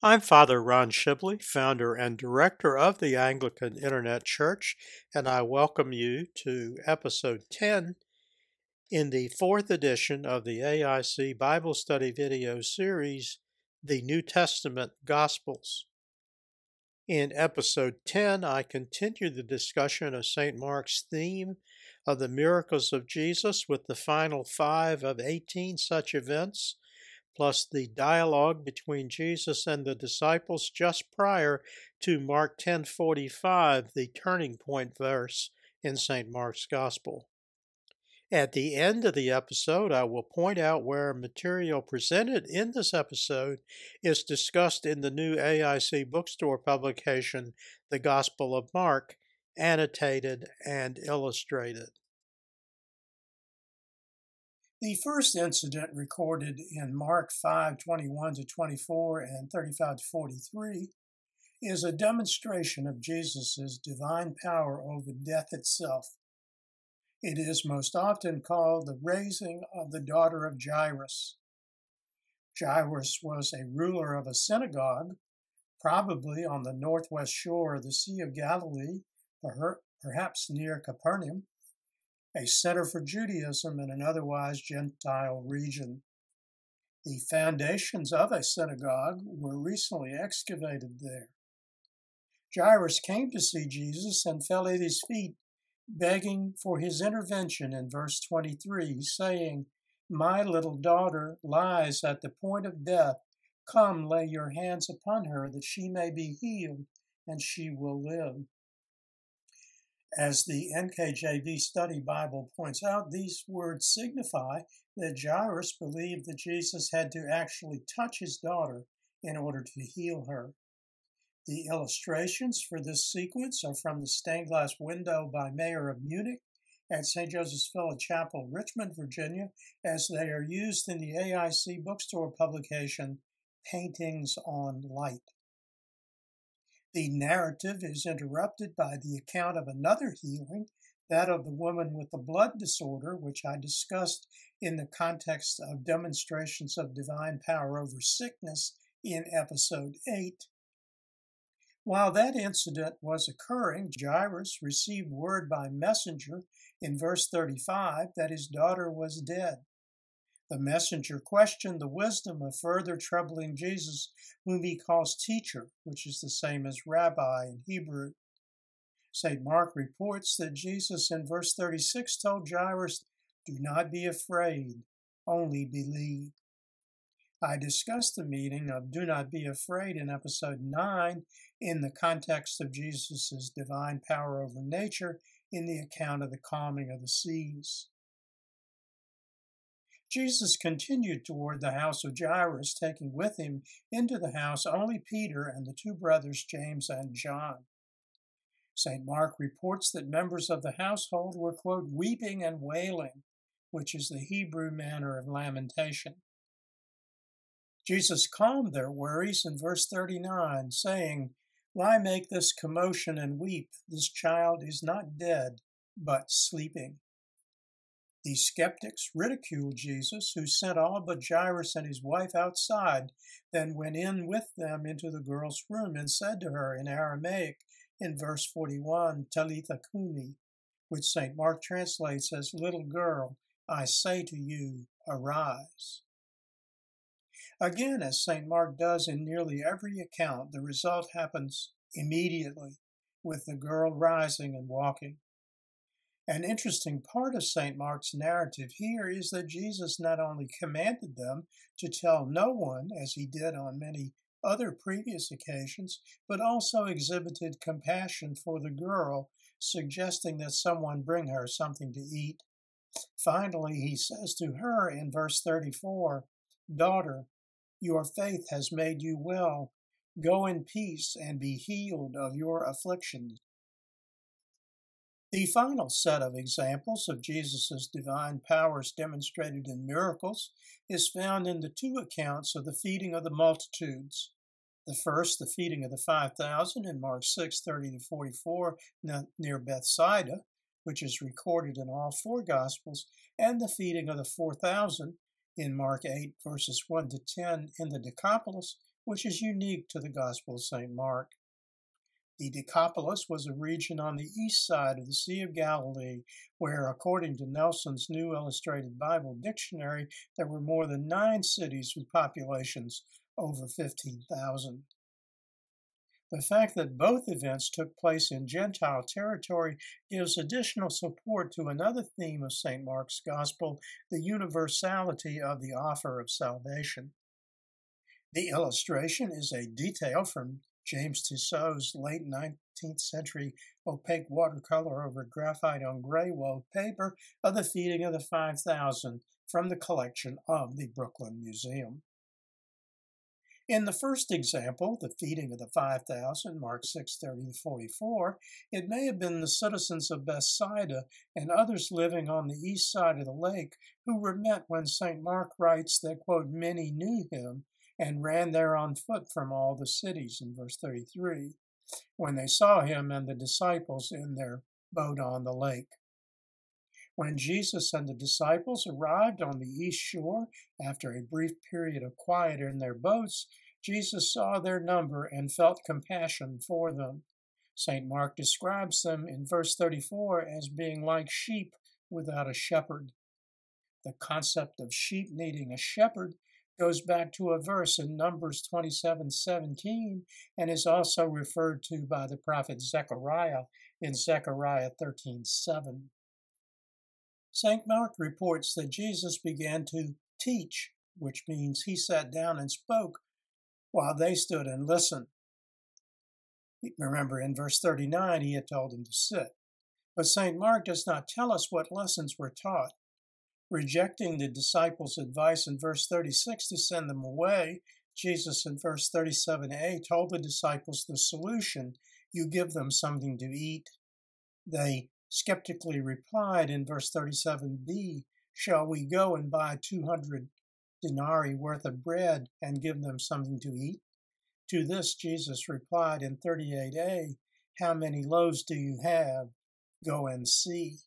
I'm Father Ron Shibley, founder and director of the Anglican Internet Church, and I welcome you to episode 10 in the fourth edition of the AIC Bible Study video series, The New Testament Gospels. In episode 10, I continue the discussion of St. Mark's theme of the miracles of Jesus with the final five of 18 such events plus the dialogue between Jesus and the disciples just prior to Mark 10:45, the turning point verse in St. Mark's Gospel. At the end of the episode, I will point out where material presented in this episode is discussed in the new AIC bookstore publication, The Gospel of Mark, annotated and illustrated. The first incident recorded in Mark 5 21 to 24 and 35 to 43 is a demonstration of Jesus' divine power over death itself. It is most often called the raising of the daughter of Jairus. Jairus was a ruler of a synagogue, probably on the northwest shore of the Sea of Galilee, perhaps near Capernaum a center for Judaism in an otherwise Gentile region. The foundations of a synagogue were recently excavated there. Jairus came to see Jesus and fell at his feet, begging for his intervention in verse 23, saying, My little daughter lies at the point of death. Come, lay your hands upon her, that she may be healed, and she will live. As the NKJV Study Bible points out, these words signify that Jairus believed that Jesus had to actually touch his daughter in order to heal her. The illustrations for this sequence are from the stained glass window by Mayer of Munich at St. Joseph's Village Chapel, Richmond, Virginia, as they are used in the AIC bookstore publication Paintings on Light. The narrative is interrupted by the account of another healing, that of the woman with the blood disorder, which I discussed in the context of demonstrations of divine power over sickness in episode 8. While that incident was occurring, Jairus received word by messenger in verse 35 that his daughter was dead. The messenger questioned the wisdom of further troubling Jesus, whom he calls teacher, which is the same as rabbi in Hebrew. St. Mark reports that Jesus in verse 36 told Jairus, Do not be afraid, only believe. I discussed the meaning of do not be afraid in episode 9 in the context of Jesus' divine power over nature in the account of the calming of the seas. Jesus continued toward the house of Jairus, taking with him into the house only Peter and the two brothers James and John. St. Mark reports that members of the household were, quote, weeping and wailing, which is the Hebrew manner of lamentation. Jesus calmed their worries in verse 39, saying, Why make this commotion and weep? This child is not dead, but sleeping. The skeptics ridiculed Jesus, who sent all but Jairus and his wife outside, then went in with them into the girl's room and said to her in Aramaic in verse 41, Talitha Kumi, which St. Mark translates as, Little girl, I say to you, arise. Again, as St. Mark does in nearly every account, the result happens immediately, with the girl rising and walking. An interesting part of St. Mark's narrative here is that Jesus not only commanded them to tell no one, as he did on many other previous occasions, but also exhibited compassion for the girl, suggesting that someone bring her something to eat. Finally, he says to her in verse 34 Daughter, your faith has made you well. Go in peace and be healed of your afflictions. The final set of examples of Jesus' divine powers demonstrated in miracles is found in the two accounts of the feeding of the multitudes. The first, the feeding of the 5,000 in Mark 6 30 to 44 near Bethsaida, which is recorded in all four Gospels, and the feeding of the 4,000 in Mark 8 verses 1 to 10 in the Decapolis, which is unique to the Gospel of St. Mark. The Decapolis was a region on the east side of the Sea of Galilee where, according to Nelson's New Illustrated Bible Dictionary, there were more than nine cities with populations over 15,000. The fact that both events took place in Gentile territory gives additional support to another theme of St. Mark's Gospel the universality of the offer of salvation. The illustration is a detail from James Tissot's late 19th century opaque watercolor over graphite on gray wove paper of the feeding of the 5,000 from the collection of the Brooklyn Museum. In the first example, the feeding of the 5,000, Mark 6:30 44, it may have been the citizens of Bethsaida and others living on the east side of the lake who were met when St. Mark writes that, quote, many knew him and ran there on foot from all the cities, in verse 33, when they saw him and the disciples in their boat on the lake. When Jesus and the disciples arrived on the east shore, after a brief period of quiet in their boats, Jesus saw their number and felt compassion for them. St. Mark describes them in verse 34 as being like sheep without a shepherd. The concept of sheep needing a shepherd goes back to a verse in Numbers 27 17 and is also referred to by the prophet Zechariah in Zechariah 13 7. St. Mark reports that Jesus began to teach, which means he sat down and spoke while they stood and listened. Remember, in verse 39, he had told them to sit. But St. Mark does not tell us what lessons were taught. Rejecting the disciples' advice in verse 36 to send them away, Jesus in verse 37a told the disciples the solution you give them something to eat. They skeptically replied in verse 37b, Shall we go and buy 200 denarii worth of bread and give them something to eat? To this Jesus replied in 38a, How many loaves do you have? Go and see.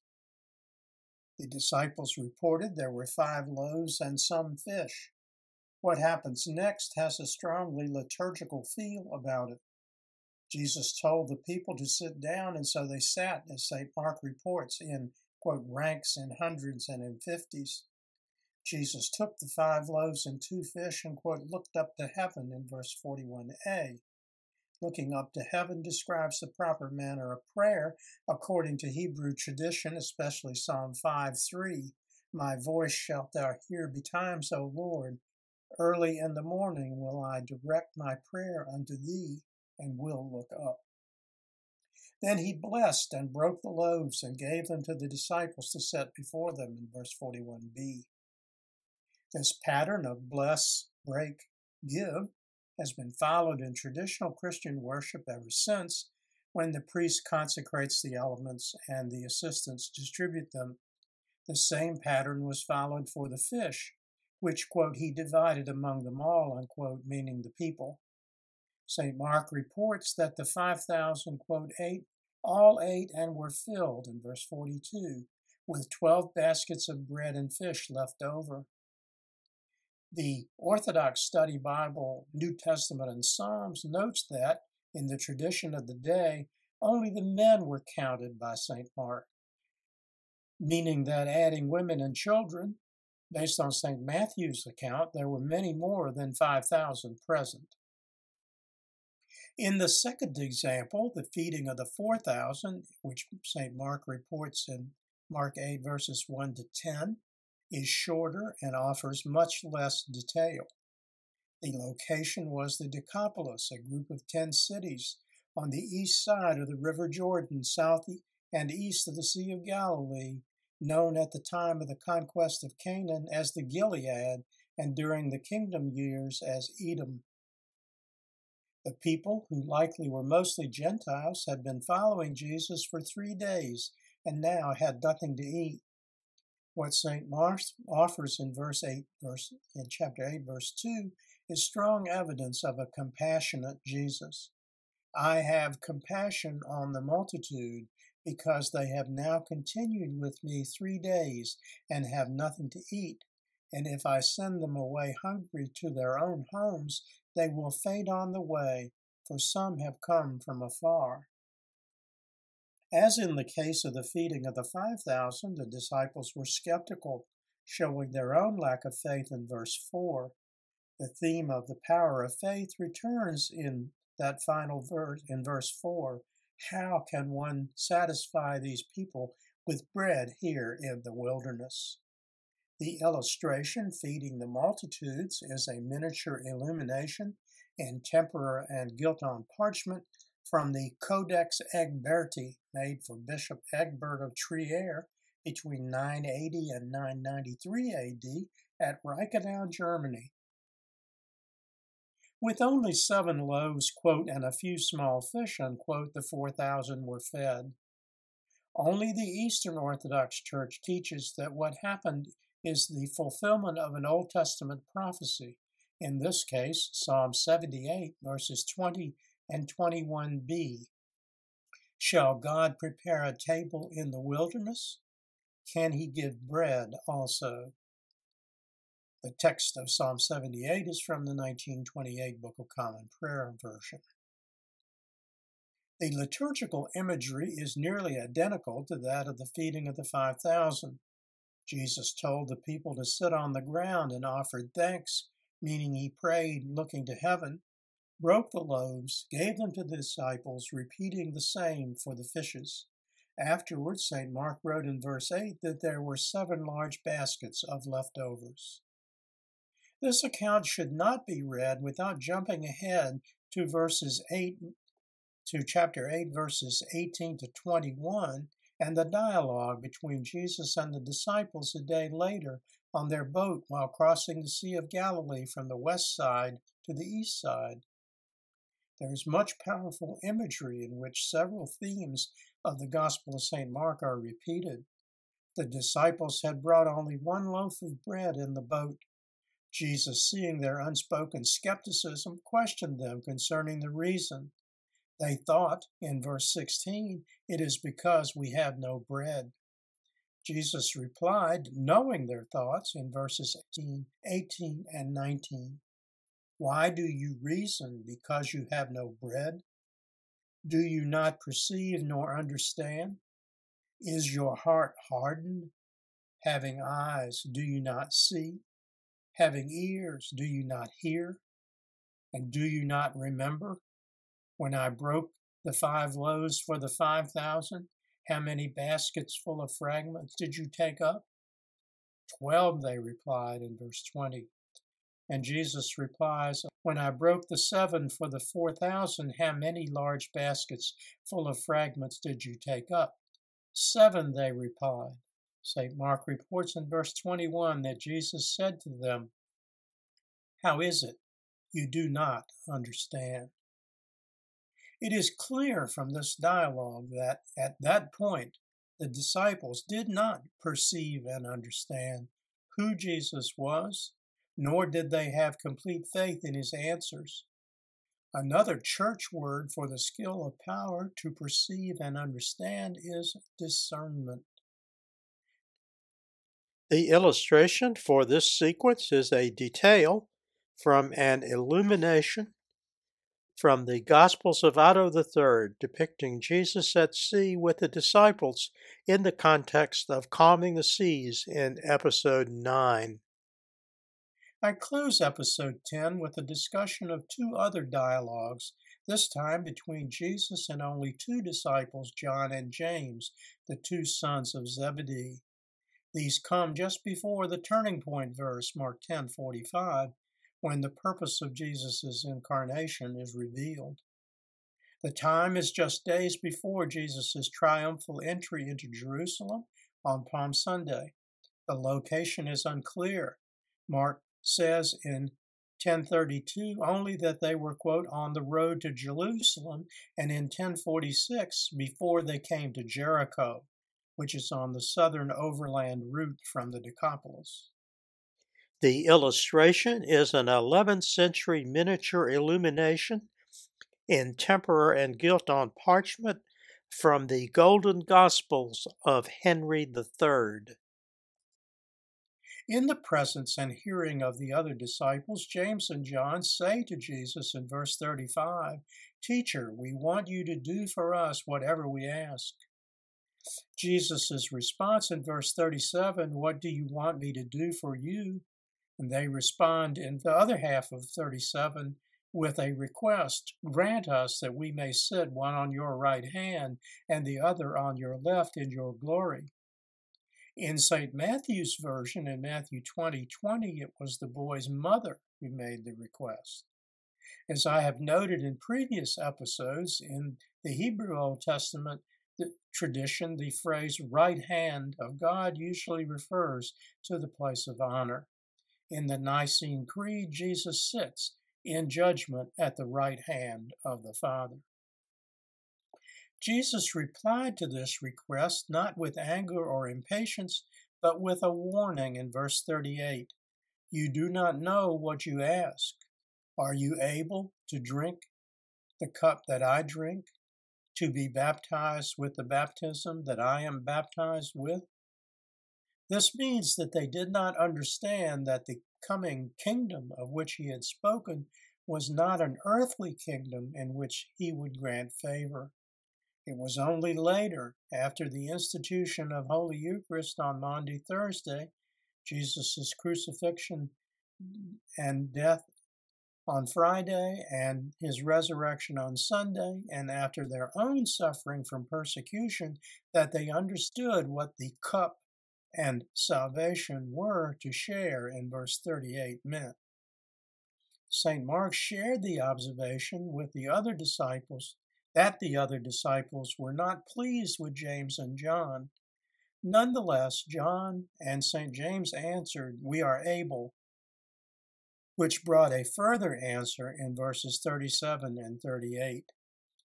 The disciples reported there were five loaves and some fish. What happens next has a strongly liturgical feel about it. Jesus told the people to sit down, and so they sat, as St. Mark reports, in, quote, ranks in hundreds and in fifties. Jesus took the five loaves and two fish and, quote, looked up to heaven in verse 41a. Looking up to heaven describes the proper manner of prayer according to Hebrew tradition, especially Psalm 5 3. My voice shalt thou hear betimes, O Lord. Early in the morning will I direct my prayer unto thee and will look up. Then he blessed and broke the loaves and gave them to the disciples to set before them in verse 41b. This pattern of bless, break, give has been followed in traditional Christian worship ever since when the priest consecrates the elements and the assistants distribute them. The same pattern was followed for the fish, which, quote, he divided among them all, unquote, meaning the people. St. Mark reports that the 5,000, quote, ate, all ate and were filled, in verse 42, with 12 baskets of bread and fish left over. The Orthodox Study Bible, New Testament, and Psalms notes that, in the tradition of the day, only the men were counted by St. Mark, meaning that adding women and children, based on St. Matthew's account, there were many more than 5,000 present. In the second example, the feeding of the 4,000, which St. Mark reports in Mark 8, verses 1 to 10, is shorter and offers much less detail. The location was the Decapolis, a group of 10 cities on the east side of the River Jordan, south and east of the Sea of Galilee, known at the time of the conquest of Canaan as the Gilead and during the kingdom years as Edom. The people, who likely were mostly Gentiles, had been following Jesus for three days and now had nothing to eat. What St. Mark offers in verse 8, verse in chapter 8, verse 2, is strong evidence of a compassionate Jesus. I have compassion on the multitude because they have now continued with me three days and have nothing to eat, and if I send them away hungry to their own homes, they will faint on the way, for some have come from afar. As in the case of the feeding of the 5,000, the disciples were skeptical, showing their own lack of faith in verse 4. The theme of the power of faith returns in that final verse in verse 4. How can one satisfy these people with bread here in the wilderness? The illustration, feeding the multitudes, is a miniature illumination in tempera and gilt on parchment from the Codex Egberti, made for Bishop Egbert of Trier between 980 and 993 AD at Reichenau, Germany. With only seven loaves, quote, and a few small fish, unquote, the 4,000 were fed. Only the Eastern Orthodox Church teaches that what happened is the fulfillment of an Old Testament prophecy, in this case, Psalm 78, verses 20 and 21b. Shall God prepare a table in the wilderness? Can he give bread also? The text of Psalm 78 is from the 1928 Book of Common Prayer version. The liturgical imagery is nearly identical to that of the feeding of the 5,000. Jesus told the people to sit on the ground and offered thanks, meaning he prayed looking to heaven, broke the loaves, gave them to the disciples, repeating the same for the fishes. Afterwards, St. Mark wrote in verse 8 that there were seven large baskets of leftovers. This account should not be read without jumping ahead to verses 8 to chapter 8 verses 18 to 21 and the dialogue between Jesus and the disciples a day later on their boat while crossing the Sea of Galilee from the west side to the east side. There is much powerful imagery in which several themes of the Gospel of St. Mark are repeated. The disciples had brought only one loaf of bread in the boat. Jesus, seeing their unspoken skepticism, questioned them concerning the reason. They thought, in verse 16, it is because we have no bread. Jesus replied, knowing their thoughts, in verses 18, 18 and 19. Why do you reason because you have no bread? Do you not perceive nor understand? Is your heart hardened? Having eyes, do you not see? Having ears, do you not hear? And do you not remember? When I broke the five loaves for the five thousand, how many baskets full of fragments did you take up? Twelve, they replied in verse 20. And Jesus replies, When I broke the seven for the four thousand, how many large baskets full of fragments did you take up? Seven, they replied. St. Mark reports in verse 21 that Jesus said to them, How is it you do not understand? It is clear from this dialogue that at that point the disciples did not perceive and understand who Jesus was, nor did they have complete faith in his answers. Another church word for the skill of power to perceive and understand is discernment. The illustration for this sequence is a detail from an illumination from the Gospels of Otto III, depicting Jesus at sea with the disciples in the context of calming the seas in episode 9. I close episode 10 with a discussion of two other dialogues, this time between Jesus and only two disciples, John and James, the two sons of Zebedee. These come just before the turning point verse, Mark 10:45, when the purpose of Jesus' incarnation is revealed. The time is just days before Jesus' triumphal entry into Jerusalem on Palm Sunday. The location is unclear. Mark says in 1032 only that they were, quote, on the road to Jerusalem, and in 1046 before they came to Jericho, which is on the southern overland route from the Decapolis. The illustration is an 11th century miniature illumination in tempera and gilt on parchment from the Golden Gospels of Henry III. In the presence and hearing of the other disciples, James and John say to Jesus in verse 35, Teacher, we want you to do for us whatever we ask. Jesus' response in verse 37, What do you want me to do for you? And they respond in the other half of 37 with a request Grant us that we may sit one on your right hand and the other on your left in your glory. In St. Matthew's version, in Matthew 20 20, it was the boy's mother who made the request. As I have noted in previous episodes, in the Hebrew Old Testament the tradition, the phrase right hand of God usually refers to the place of honor. In the Nicene Creed, Jesus sits in judgment at the right hand of the Father. Jesus replied to this request not with anger or impatience, but with a warning in verse 38 You do not know what you ask. Are you able to drink the cup that I drink, to be baptized with the baptism that I am baptized with? This means that they did not understand that the coming kingdom of which he had spoken was not an earthly kingdom in which he would grant favor. It was only later, after the institution of Holy Eucharist on Maundy Thursday, Jesus' crucifixion and death on Friday, and his resurrection on Sunday, and after their own suffering from persecution, that they understood what the cup and salvation were to share in verse 38 meant. St. Mark shared the observation with the other disciples that the other disciples were not pleased with James and John. Nonetheless, John and St. James answered, We are able, which brought a further answer in verses 37 and 38.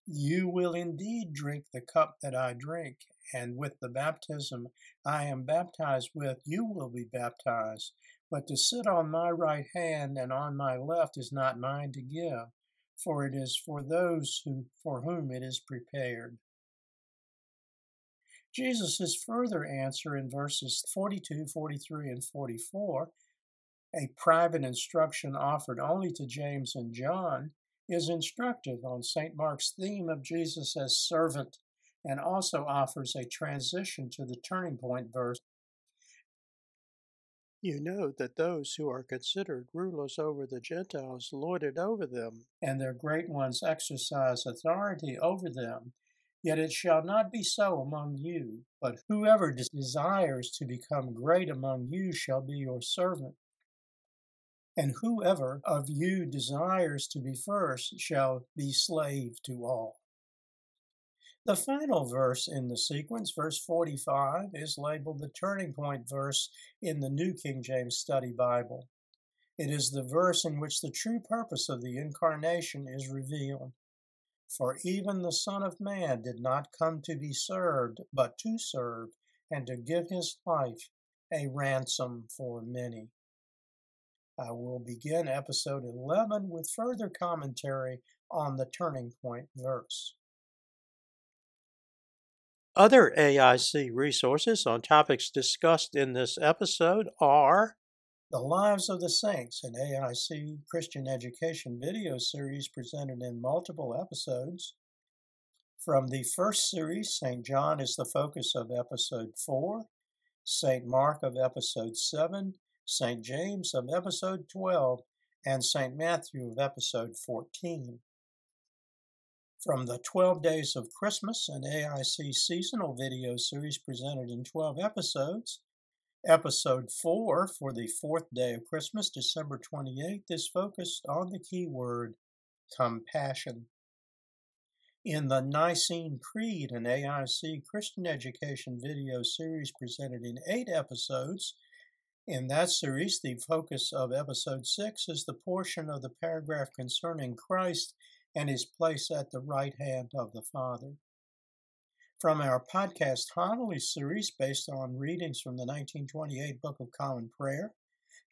You will indeed drink the cup that I drink, and with the baptism I am baptized with, you will be baptized. But to sit on my right hand and on my left is not mine to give for it is for those who, for whom it is prepared. Jesus' further answer in verses 42, 43, and 44, a private instruction offered only to James and John, is instructive on St. Mark's theme of Jesus as servant and also offers a transition to the turning point verse you know that those who are considered rulers over the Gentiles lord it over them, and their great ones exercise authority over them. Yet it shall not be so among you, but whoever desires to become great among you shall be your servant. And whoever of you desires to be first shall be slave to all. The final verse in the sequence, verse 45, is labeled the turning point verse in the New King James Study Bible. It is the verse in which the true purpose of the incarnation is revealed. For even the Son of Man did not come to be served, but to serve, and to give his life a ransom for many. I will begin episode 11 with further commentary on the turning point verse. Other AIC resources on topics discussed in this episode are The Lives of the Saints, an AIC Christian education video series presented in multiple episodes. From the first series, St. John is the focus of episode 4, St. Mark of episode 7, St. James of episode 12, and St. Matthew of episode 14. From the 12 Days of Christmas, an AIC seasonal video series presented in 12 episodes, Episode 4 for the fourth day of Christmas, December 28th, is focused on the key word compassion. In the Nicene Creed, an AIC Christian education video series presented in eight episodes, in that series, the focus of episode 6 is the portion of the paragraph concerning Christ and his place at the right hand of the Father. From our podcast homily series based on readings from the 1928 Book of Common Prayer,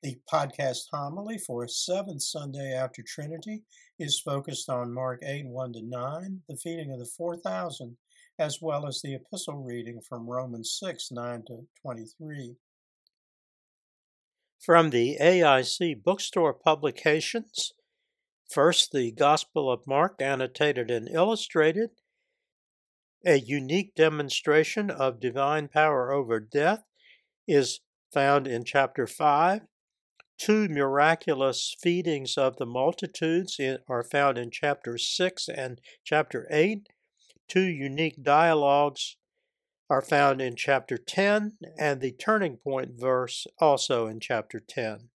the podcast homily for seventh Sunday after Trinity is focused on Mark 8 1 to 9, the feeding of the 4,000, as well as the epistle reading from Romans 6 9 to 23. From the AIC Bookstore Publications, first the Gospel of Mark, annotated and illustrated, a unique demonstration of divine power over death is found in chapter 5. Two miraculous feedings of the multitudes are found in chapter 6 and chapter 8. Two unique dialogues are found in chapter 10, and the turning point verse also in chapter 10.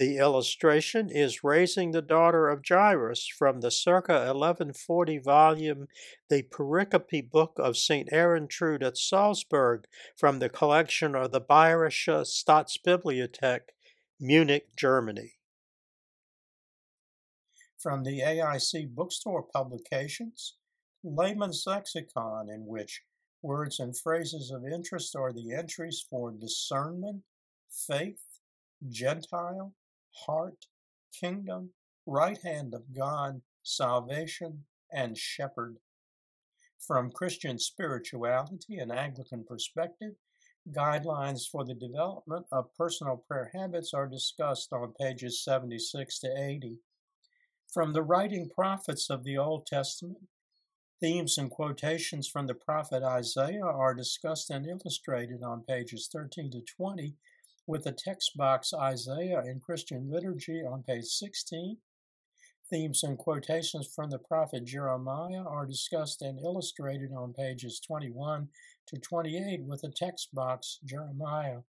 The illustration is Raising the Daughter of Jairus from the circa 1140 volume The Pericope Book of St. Erentrude at Salzburg from the collection of the Bayerische Staatsbibliothek, Munich, Germany. From the AIC Bookstore Publications, Layman's Lexicon, in which words and phrases of interest are the entries for discernment, faith, Gentile, heart, kingdom, right hand of God, salvation, and shepherd. From Christian spirituality and Anglican perspective, guidelines for the development of personal prayer habits are discussed on pages 76 to 80. From the writing prophets of the Old Testament, themes and quotations from the prophet Isaiah are discussed and illustrated on pages 13 to 20 with the text box Isaiah in Christian liturgy on page 16. Themes and quotations from the prophet Jeremiah are discussed and illustrated on pages 21 to 28 with the text box Jeremiah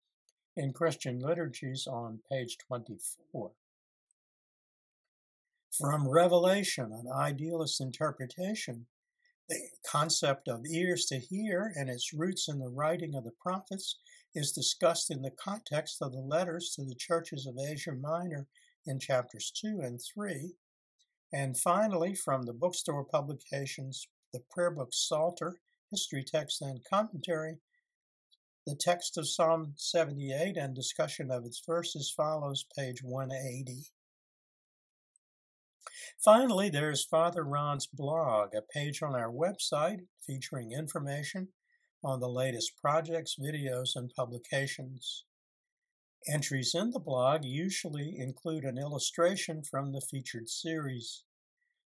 in Christian liturgies on page 24. From Revelation, an idealist interpretation, the concept of ears to hear and its roots in the writing of the prophets is discussed in the context of the letters to the churches of Asia Minor in chapters 2 and 3. And finally, from the bookstore publications, the prayer book Psalter, history text and commentary, the text of Psalm 78 and discussion of its verses follows page 180. Finally, there is Father Ron's blog, a page on our website featuring information on the latest projects, videos, and publications. Entries in the blog usually include an illustration from the featured series.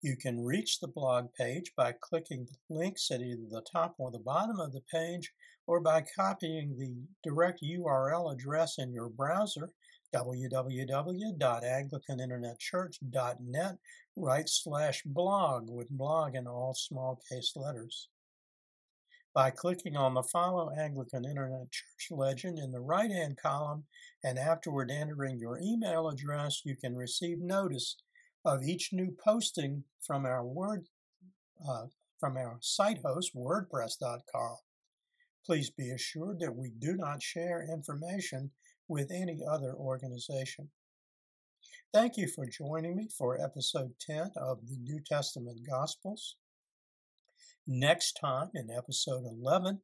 You can reach the blog page by clicking links at either the top or the bottom of the page or by copying the direct URL address in your browser www.anglicaninternetchurch.net right slash blog with blog in all small case letters by clicking on the Follow Anglican Internet Church legend in the right hand column and afterward entering your email address, you can receive notice of each new posting from our word uh, from our site host wordpress.com. Please be assured that we do not share information with any other organization. Thank you for joining me for episode 10 of the New Testament Gospels. Next time, in episode 11,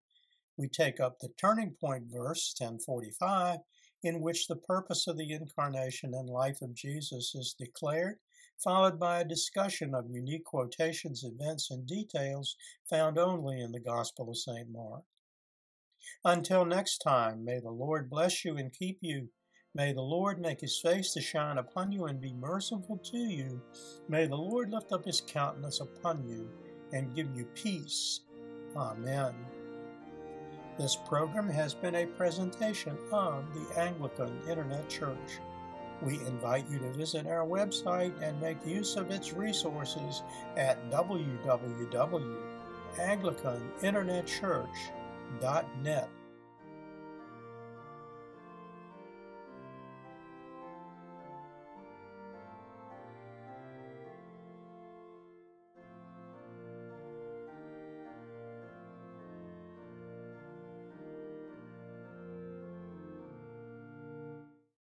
we take up the turning point verse 1045, in which the purpose of the incarnation and life of Jesus is declared, followed by a discussion of unique quotations, events, and details found only in the Gospel of St. Mark. Until next time, may the Lord bless you and keep you. May the Lord make his face to shine upon you and be merciful to you. May the Lord lift up his countenance upon you and give you peace. Amen. This program has been a presentation of the Anglican Internet Church. We invite you to visit our website and make use of its resources at www.anglicaninternetchurch.net.